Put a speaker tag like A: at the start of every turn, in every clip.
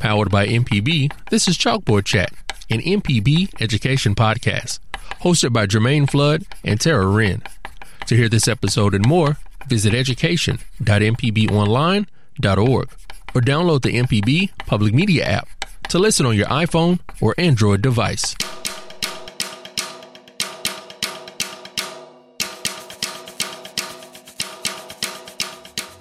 A: Powered by MPB, this is Chalkboard Chat, an MPB education podcast, hosted by Jermaine Flood and Tara Wren. To hear this episode and more, visit education.mpbonline.org or download the MPB Public Media app to listen on your iPhone or Android device.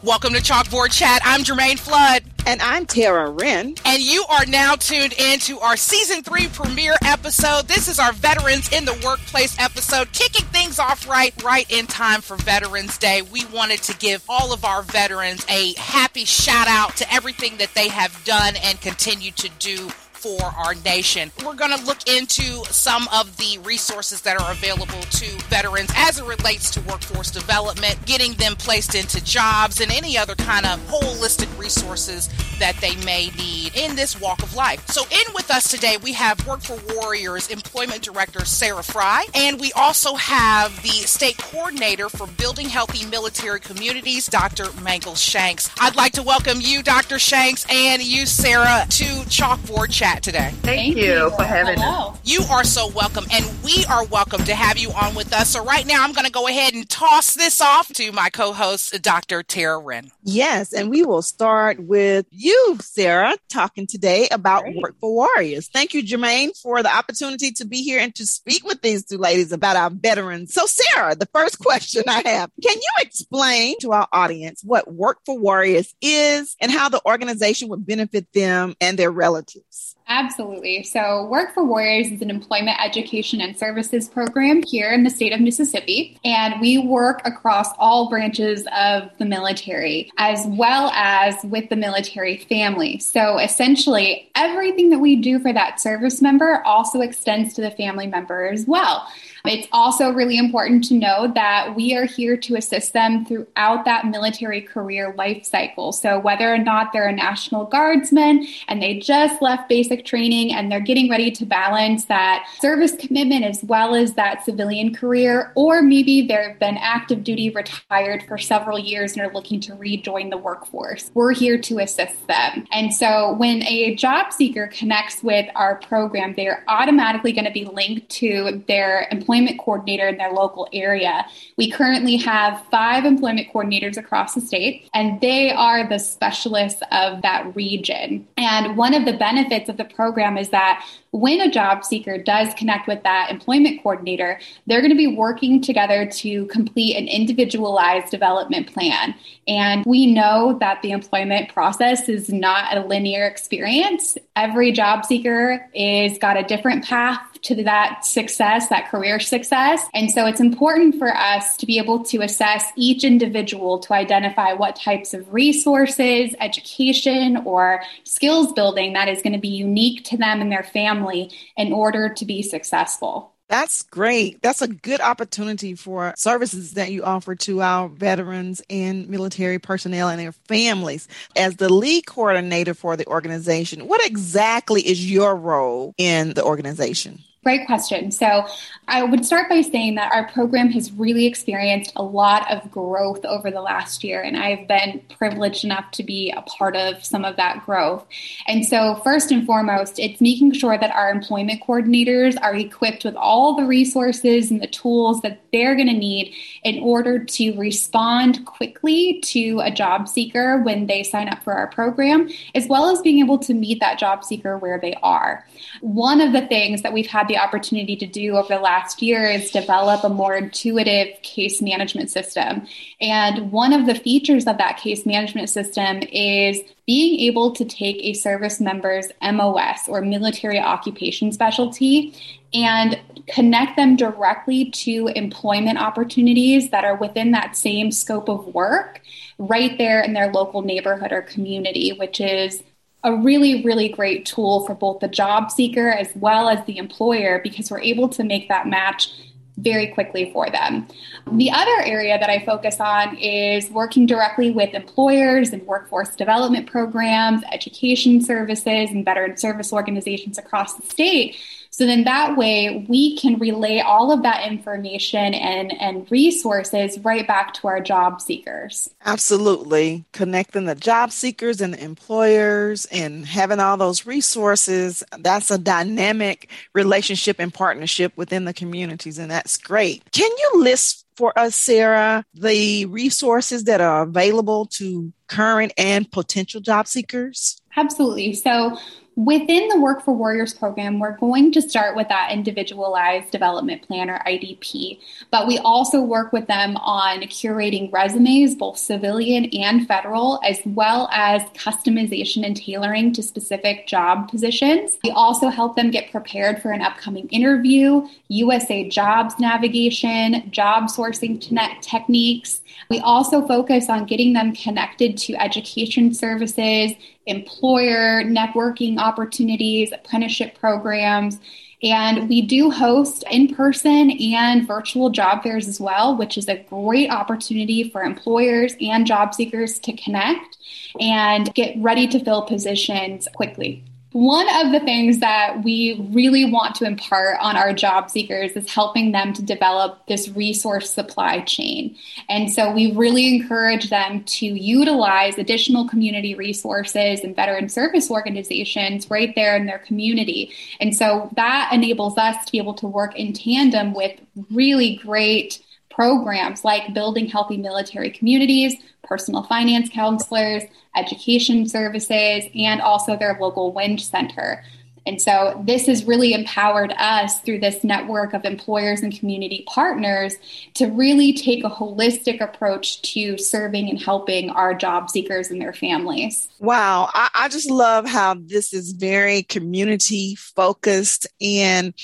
B: Welcome to Chalkboard Chat. I'm Jermaine Flood.
C: And I'm Tara Wren.
B: And you are now tuned into our season three premiere episode. This is our Veterans in the Workplace episode, kicking things off right, right in time for Veterans Day. We wanted to give all of our veterans a happy shout out to everything that they have done and continue to do for our nation. We're going to look into some of the resources that are available to veterans as it relates to workforce development, getting them placed into jobs, and any other kind of holistic resources that they may need in this walk of life. So, in with us today, we have Work for Warriors Employment Director Sarah Fry, and we also have the State Coordinator for Building Healthy Military Communities, Dr. Mangle Shanks. I'd like to welcome you, Dr. Shanks, and you, Sarah, to Chalkboard Chat chat today.
D: Thank, Thank you, you, for having Hello.
B: us. You are so welcome, and we are welcome to have you on with us. So, right now, I'm going to go ahead and toss this off to my co host, Dr. Tara Wren.
C: Yes, and we will start with you, Sarah, talking today about Great. Work for Warriors. Thank you, Jermaine, for the opportunity to be here and to speak with these two ladies about our veterans. So, Sarah, the first question I have can you explain to our audience what Work for Warriors is and how the organization would benefit them and their relatives?
E: Absolutely. So, Work for Warriors is an employment education and services program here in the state of Mississippi. And we work across all branches of the military, as well as with the military family. So, essentially, everything that we do for that service member also extends to the family member as well. It's also really important to know that we are here to assist them throughout that military career life cycle. So, whether or not they're a National Guardsman and they just left basic training and they're getting ready to balance that service commitment as well as that civilian career, or maybe they've been active duty retired for several years and are looking to rejoin the workforce, we're here to assist them. And so, when a job seeker connects with our program, they are automatically going to be linked to their employment employment coordinator in their local area. We currently have five employment coordinators across the state, and they are the specialists of that region. And one of the benefits of the program is that when a job seeker does connect with that employment coordinator, they're going to be working together to complete an individualized development plan. And we know that the employment process is not a linear experience. Every job seeker is got a different path to that success, that career success. And so it's important for us to be able to assess each individual to identify what types of resources, education, or skills building that is going to be unique to them and their family family in order to be successful.
C: That's great. That's a good opportunity for services that you offer to our veterans and military personnel and their families. As the lead coordinator for the organization, what exactly is your role in the organization?
E: Great question. So, I would start by saying that our program has really experienced a lot of growth over the last year, and I've been privileged enough to be a part of some of that growth. And so, first and foremost, it's making sure that our employment coordinators are equipped with all the resources and the tools that they're going to need in order to respond quickly to a job seeker when they sign up for our program, as well as being able to meet that job seeker where they are. One of the things that we've had the opportunity to do over the last year is develop a more intuitive case management system. And one of the features of that case management system is being able to take a service member's MOS or military occupation specialty and connect them directly to employment opportunities that are within that same scope of work right there in their local neighborhood or community, which is a really, really great tool for both the job seeker as well as the employer because we're able to make that match very quickly for them. The other area that I focus on is working directly with employers and workforce development programs, education services, and veteran service organizations across the state So then that way we can relay all of that information and, and resources right back to our job seekers.
C: Absolutely. Connecting the job seekers and the employers and having all those resources, that's a dynamic relationship and partnership within the communities, and that's great. Can you list for us, Sarah, the resources that are available to current and potential job seekers?
E: Absolutely. So, Within the Work for Warriors program, we're going to start with that individualized development plan or IDP, but we also work with them on curating resumes, both civilian and federal, as well as customization and tailoring to specific job positions. We also help them get prepared for an upcoming interview, USA jobs navigation, job sourcing techniques. We also focus on getting them connected to education services employer networking opportunities, apprenticeship programs. And we do host in person and virtual job fairs as well, which is a great opportunity for employers and job seekers to connect and get ready to fill positions quickly. One of the things that we really want to impart on our job seekers is helping them to develop this resource supply chain. And so we really encourage them to utilize additional community resources and veteran service organizations right there in their community. And so that enables us to be able to work in tandem with really great programs like building healthy military communities, personal finance counselors, education services, and also their local WIN center. And so this has really empowered us through this network of employers and community partners to really take a holistic approach to serving and helping our job seekers and their families.
C: Wow. I, I just love how this is very community focused and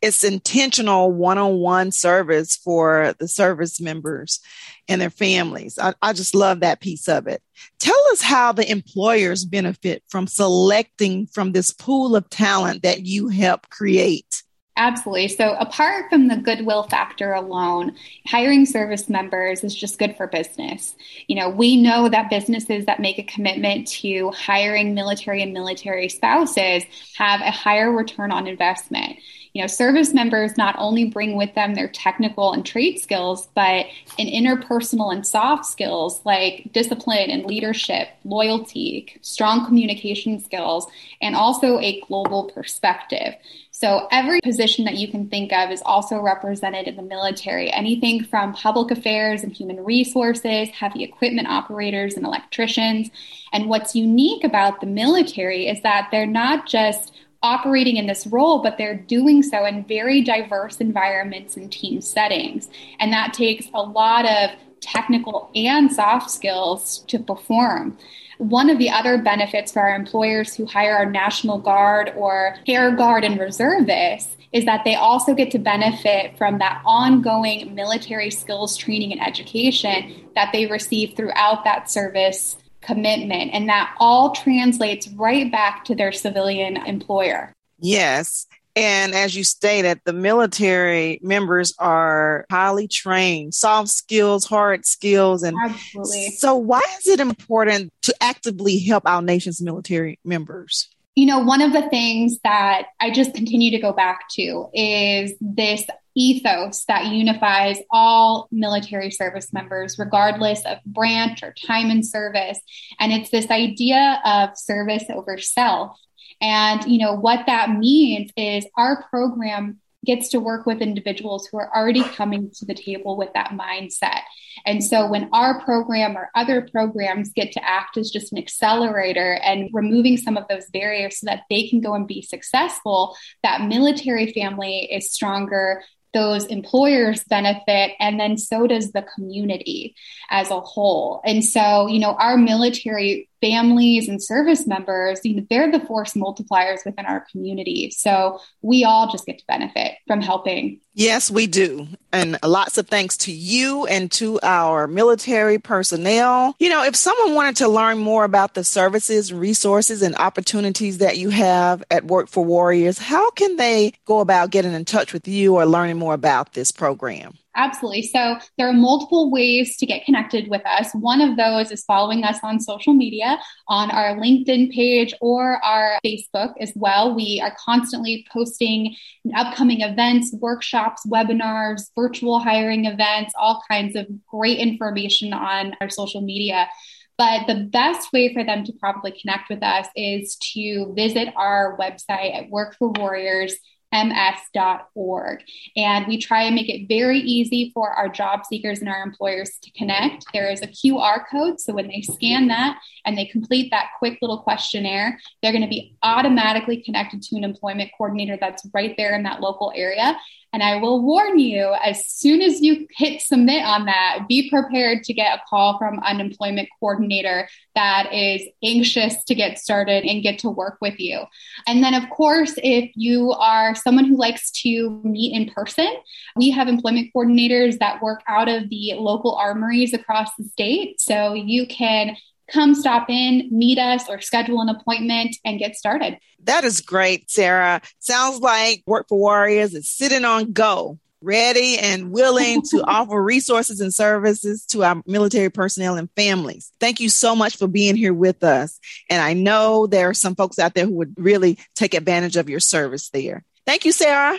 C: it's intentional one-on-one service for the service members and their families. I, I, just love that piece of it. Tell us how the employers benefit from selecting from this pool of talent that you help create.
E: Absolutely. So, apart from the goodwill factor alone, hiring service members is just good for business. You know, we know that businesses that make a commitment to hiring military and military spouses have a higher return on investment you know, service members not only bring with them their technical and trade skills, but in interpersonal and soft skills like discipline and leadership, loyalty, strong communication skills, and also a global perspective. So every position that you can think of is also represented in the military. Anything from public affairs and human resources, heavy equipment operators and electricians. And what's unique about the military is that they're not just operating in this role, but they're doing so in very diverse environments and team settings. And that takes a lot of technical and soft skills to perform. One of the other benefits for our employers who hire our National Guard or Air Guard and reservists is that they also get to benefit from that ongoing military skills training and education that they receive throughout that service commitment. And that all translates right back to their civilian employer.
C: Yes. And as you stated, the military members are highly trained, soft skills, hard skills. And
E: Absolutely.
C: so, why is it important to actively help our nation's military members?
E: You know, one of the things that I just continue to go back to is this ethos that unifies all military service members, regardless of branch or time in service. And it's this idea of service over self. And, you know, what that means is our program gets to work with individuals who are already coming to the table with that mindset. And so when our program or other programs get to act as just an accelerator and removing some of those barriers so that they can go and be successful, that military family is stronger, those employers benefit and then so does the community as a whole. And so you know our military families and service members you know they're the force multipliers within our community. So we all just get to benefit from helping.
C: Yes we do. And lots of thanks to you and to our military personnel. You know if someone wanted to learn more about the services resources and opportunities that you have at work for warriors how can they go about getting in touch with you or learning more about this program
E: Absolutely. So there are multiple ways to get connected with us. One of those is following us on social media on our LinkedIn page or our Facebook as well. We are constantly posting upcoming events, workshops, webinars, virtual hiring events, all kinds of great information on our social media. But the best way for them to probably connect with us is to visit our website at Work for Warriors ms.org. And we try and make it very easy for our job seekers and our employers to connect. There is a QR code. So when they scan that and they complete that quick little questionnaire, they're going to be automatically connected to an employment coordinator that's right there in that local area. And I will warn you as soon as you hit submit on that, be prepared to get a call from an employment coordinator that is anxious to get started and get to work with you. And then, of course, if you are someone who likes to meet in person, we have employment coordinators that work out of the local armories across the state. So you can come stop in, meet us, or schedule an appointment and get started.
C: That is great, Sarah. Sounds like Work for Warriors is sitting on go, ready and willing to offer resources and services to our military personnel and families. Thank you so much for being here with us. And I know there are some folks out there who would really take advantage of your service there. Thank you, Sarah.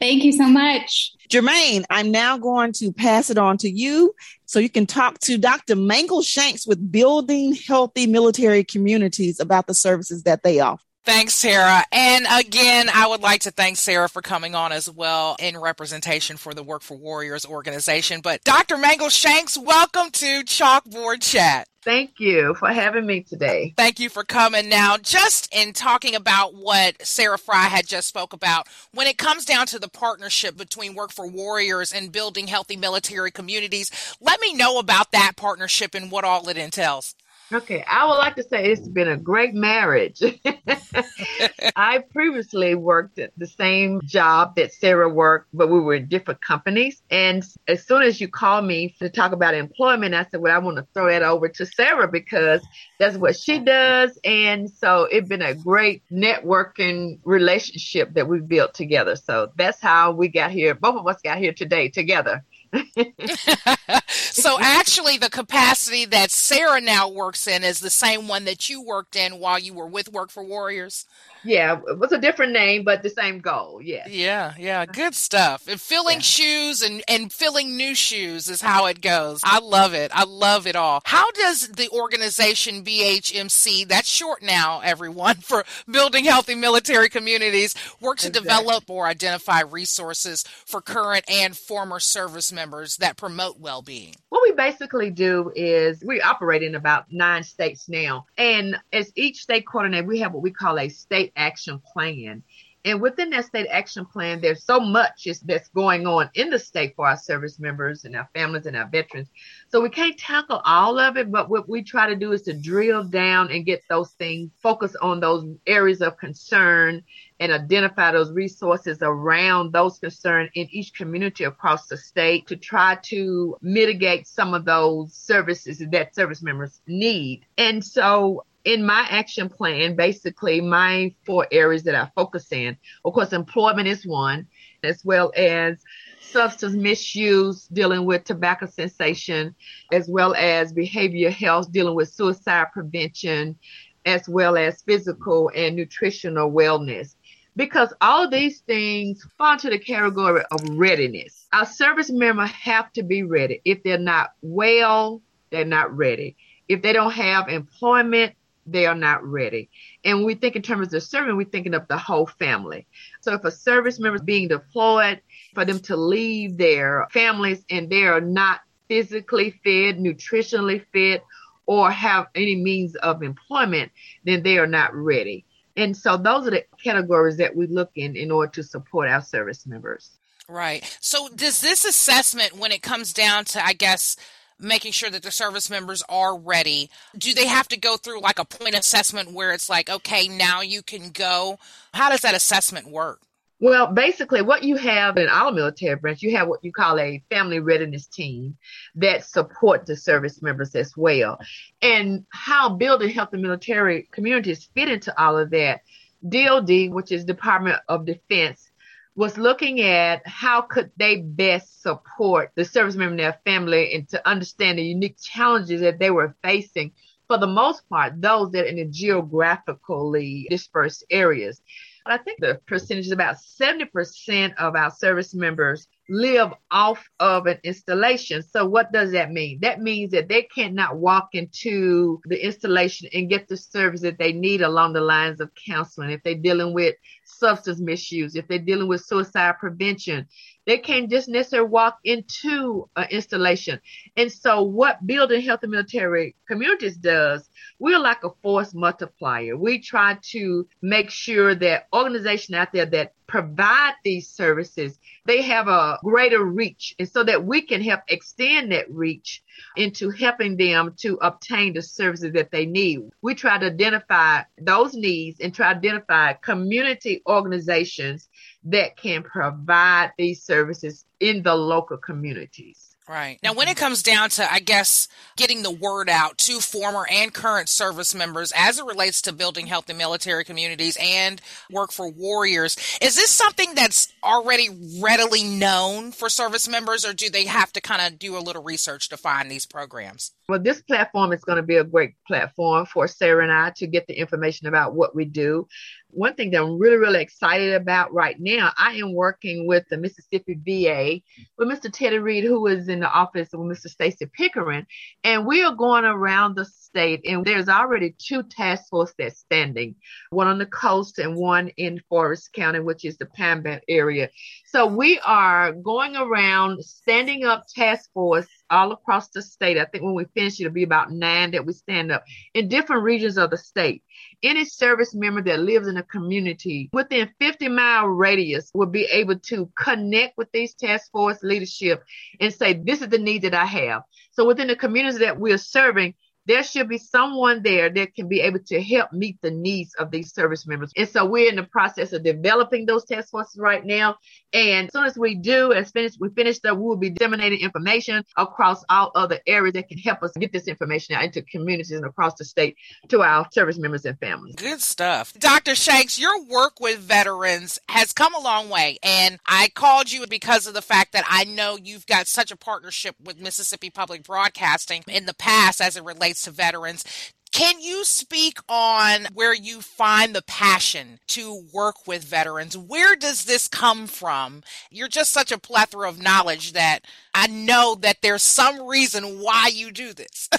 E: Thank you so much.
C: Jermaine, I'm now going to pass it on to you so you can talk to Dr. Mangle Shanks with Building Healthy Military Communities about the services that they offer.
B: Thanks, Sarah. And again, I would like to thank Sarah for coming on as well in representation for the Work for Warriors organization. But Dr. Mangle Shanks, welcome to Chalkboard Chat.
D: Thank you for having me today.
B: Thank you for coming. Now, just in talking about what Sarah Fry had just spoke about, when it comes down to the partnership between Work for Warriors and building healthy military communities, let me know about that partnership and what all it entails.
D: Okay, I would like to say it's been a great marriage. I previously worked at the same job that Sarah worked, but we were in different companies. And as soon as you called me to talk about employment, I said, Well, I want to throw that over to Sarah because that's what she does. And so it's been a great networking relationship that we've built together. So that's how we got here. Both of us got here today together.
B: so actually the capacity that Sarah now works in is the same one that you worked in while you were with Work for Warriors.
D: Yeah, it was a different name, but the same goal. Yeah.
B: Yeah, yeah. Good stuff. And filling yeah. shoes and, and filling new shoes is how it goes. I love it. I love it all. How does the organization BHMC, that's short now, everyone, for building healthy military communities, work to exactly. develop or identify resources for current and former service members that promote well being?
D: What we basically do is we operate in about nine states now. And as each state coordinator, we have what we call a state action plan. And within that state action plan, there's so much that's going on in the state for our service members and our families and our veterans. So we can't tackle all of it, but what we try to do is to drill down and get those things, focus on those areas of concern and identify those resources around those concerns in each community across the state to try to mitigate some of those services that service members need. And so in my action plan, basically my four areas that I focus in, of course, employment is one, as well as substance misuse, dealing with tobacco cessation, as well as behavior health, dealing with suicide prevention, as well as physical and nutritional wellness. Because all these things fall into the category of readiness. Our service members have to be ready. If they're not well, they're not ready. If they don't have employment, they are not ready. And we think in terms of serving, we're thinking of the whole family. So if a service member is being deployed, for them to leave their families and they are not physically fit, nutritionally fit, or have any means of employment, then they are not ready. And so those are the categories that we look in in order to support our service members.
B: Right. So does this assessment, when it comes down to, I guess, making sure that the service members are ready. Do they have to go through like a point assessment where it's like, okay, now you can go? How does that assessment work?
D: Well, basically, what you have in our military branch, you have what you call a family readiness team that support the service members as well. And how building healthy military communities fit into all of that. DOD, which is Department of Defense, was looking at how could they best support the service member and their family and to understand the unique challenges that they were facing for the most part, those that are in the geographically dispersed areas. But I think the percentage is about 70% of our service members live off of an installation. So what does that mean? That means that they cannot walk into the installation and get the service that they need along the lines of counseling. If they're dealing with substance misuse, if they're dealing with suicide prevention, they can't just necessarily walk into an installation. And so what building healthy military communities does, we're like a force multiplier. We try to make sure that organizations out there that provide these services, they have a greater reach and so that we can help extend that reach into helping them to obtain the services that they need. We try to identify those needs and try to identify community organizations that can provide these services in the local communities.
B: Right. Now, when it mm-hmm. comes down to, I guess, getting the word out to former and current service members as it relates to building healthy military communities and work for warriors, is this something that's already readily known for service members, or do they have to kind of do a little research to find these programs?
D: Well, this platform is going to be a great platform for Sarah and I to get the information about what we do one thing that I'm really, really excited about right now, I am working with the Mississippi VA with Mr. Teddy Reed, who is in the office with Mr. Stacey Pickering, and we are going around the state, and there's already two task forces that's standing, one on the coast and one in Forrest County, which is the Palm area. So we are going around standing up task force all across the state. I think when we finish, it'll be about nine that we stand up in different regions of the state. Any service member that lives in a community within 50 mile radius will be able to connect with these task force leadership and say, this is the need that I have. So within the communities that we're serving, there should be someone there that can be able to help meet the needs of these service members. And so we're in the process of developing those task forces right now. And as soon as we do, as finish, we finish that, we will be disseminating information across all other areas that can help us get this information out into communities and across the state to our service members and families.
B: Good stuff. Dr. Shanks, your work with veterans has come a long way. And I called you because of the fact that I know you've got such a partnership with Mississippi Public Broadcasting in the past as it relates to veterans. Can you speak on where you find the passion to work with veterans? Where does this come from? You're just such a plethora of knowledge that I know that there's some reason why you do this.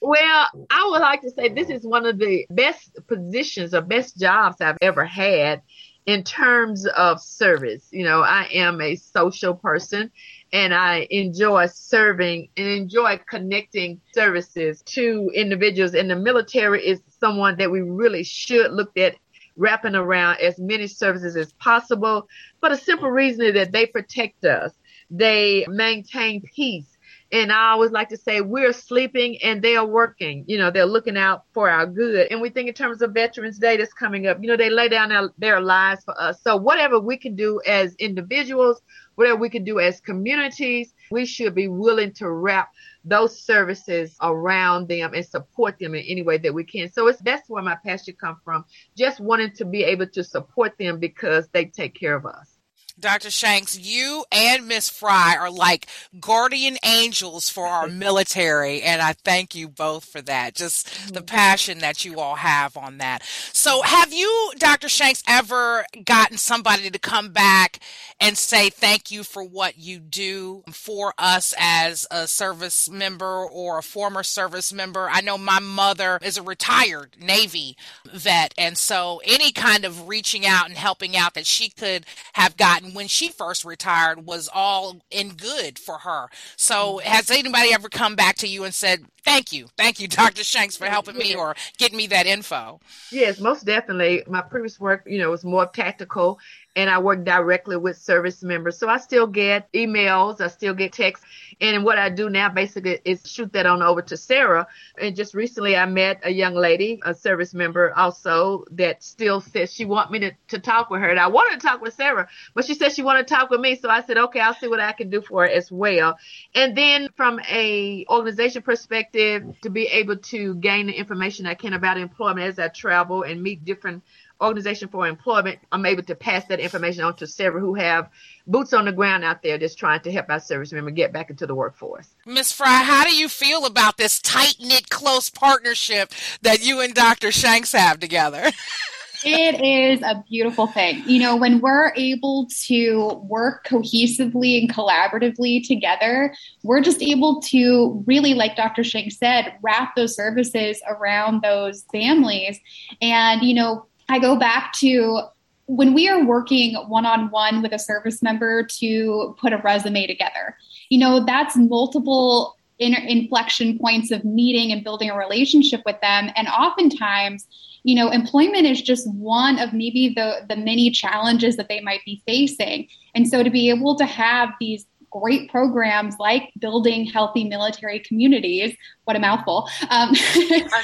D: well, I would like to say this is one of the best positions or best jobs I've ever had in terms of service. You know, I am a social person and I enjoy serving and enjoy connecting services to individuals. And the military is someone that we really should look at wrapping around as many services as possible for the simple reason that they protect us. They maintain peace. And I always like to say we're sleeping and they are working. You know, they're looking out for our good. And we think in terms of Veterans Day that's coming up, you know, they lay down their, lives for us. So whatever we can do as individuals, whatever we can do as communities, we should be willing to wrap those services around them and support them in any way that we can. So it's that's where my passion comes from. Just wanting to be able to support them because they take care of us.
B: Dr. Shanks, you and Miss Fry are like guardian angels for our military, and I thank you both for that. Just mm-hmm. the passion that you all have on that. So, have you, Dr. Shanks, ever gotten somebody to come back and say thank you for what you do for us as a service member or a former service member? I know my mother is a retired Navy vet, and so any kind of reaching out and helping out that she could have gotten when she first retired was all in good for her. So mm-hmm. has anybody ever come back to you and said, thank you, thank you, Dr. Shanks for helping me or getting me that info?
D: Yes, most definitely. My previous work, you know, was more tactical and I work directly with service members. So I still get emails, I still get texts. And what I do now basically is shoot that on over to Sarah. And just recently I met a young lady, a service member also that still says she want me to, to talk with her. And I wanted to talk with Sarah, but she said she wanted to talk with me. So I said, okay, I'll see what I can do for her as well. And then from a organization perspective, to be able to gain the information I can about employment as I travel and meet different organization for employment, I'm able to pass that information on to several who have boots on the ground out there just trying to help our service members get back into the workforce.
B: Ms. Fry, how do you feel about this tight knit, close partnership that you and Dr. Shanks have together?
E: it is a beautiful thing. You know, when we're able to work cohesively and collaboratively together, we're just able to really, like Dr. Shank said, wrap those services around those families. And, you know, I go back to when we are working one on one with a service member to put a resume together, you know, that's multiple inflection points of meeting and building a relationship with them. And oftentimes, you know, employment is just one of maybe the the many challenges that they might be facing. And so to be able to have these great programs like building healthy military communities. What a mouthful. Um,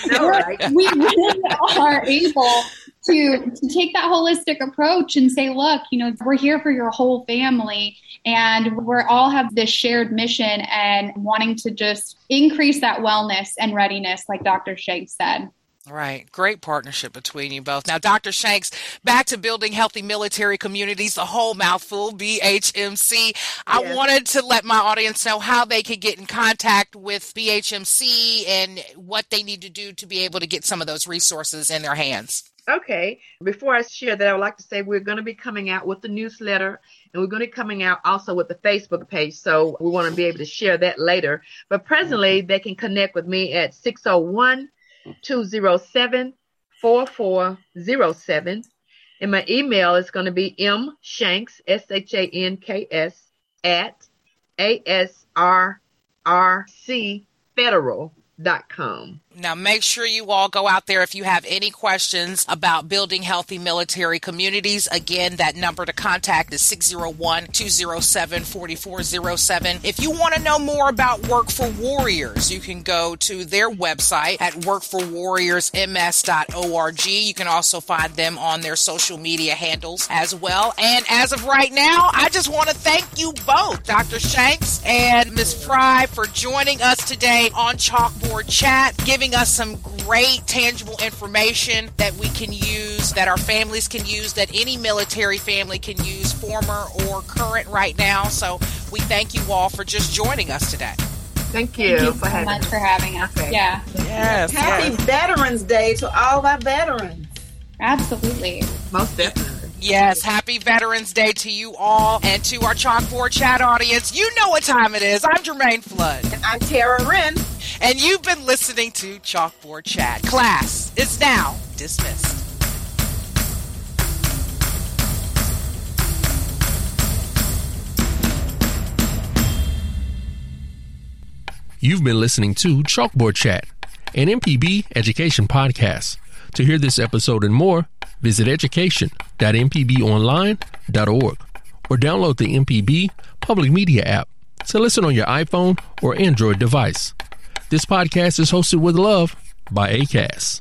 E: know, right? we really are able to, to take that holistic approach and say, look, you know, we're here for your whole family and we all have this shared mission and wanting to just increase that wellness and readiness, like Dr. Shanks said.
B: Right. Great partnership between you both. Now, Dr. Shanks, back to building healthy military communities, the whole mouthful, BHMC. I wanted to let my audience know how they could get in contact with BHMC and what they need to do to be able to get some of those resources in their hands.
D: Okay. Before I share that, I would like to say we're going to be coming out with the newsletter and we're going to be coming out also with the Facebook page. So we want to be able to share that later. But presently, mm-hmm. they can connect with me at 601 207 4407. And my email is going to be mshanks, S H A N K S, at ASRC Federal.com.
B: Now, make sure you all go out there if you have any questions about building healthy military communities. Again, that number to contact is 601 207 4407. If you want to know more about Work for Warriors, you can go to their website at workforwarriorsms.org. You can also find them on their social media handles as well. And as of right now, I just want to thank you both, Dr. Shanks and Ms. Fry, for joining us today on Chalkboard Chat, giving giving us some great tangible information that we can use, that our families can use, that any military family can use, former or current right now. So we thank you all for just joining us today.
D: Thank you,
E: thank you for so much for having us. Okay. Yeah.
C: Yes. Happy yes. Veterans Day to all of our veterans.
E: Absolutely.
D: Most definitely.
B: Yes, happy Veterans Day to you all and to our Chalkboard Chat audience. You know what time it is. I'm Jermaine Flood.
C: And I'm Tara Wren.
B: And you've been listening to Chalkboard Chat. Class is now dismissed.
A: You've been listening to Chalkboard Chat, an MPB education podcast. To hear this episode and more, visit education.mpbonline.org or download the MPB Public Media app to listen on your iPhone or Android device. This podcast is hosted with love by ACAST.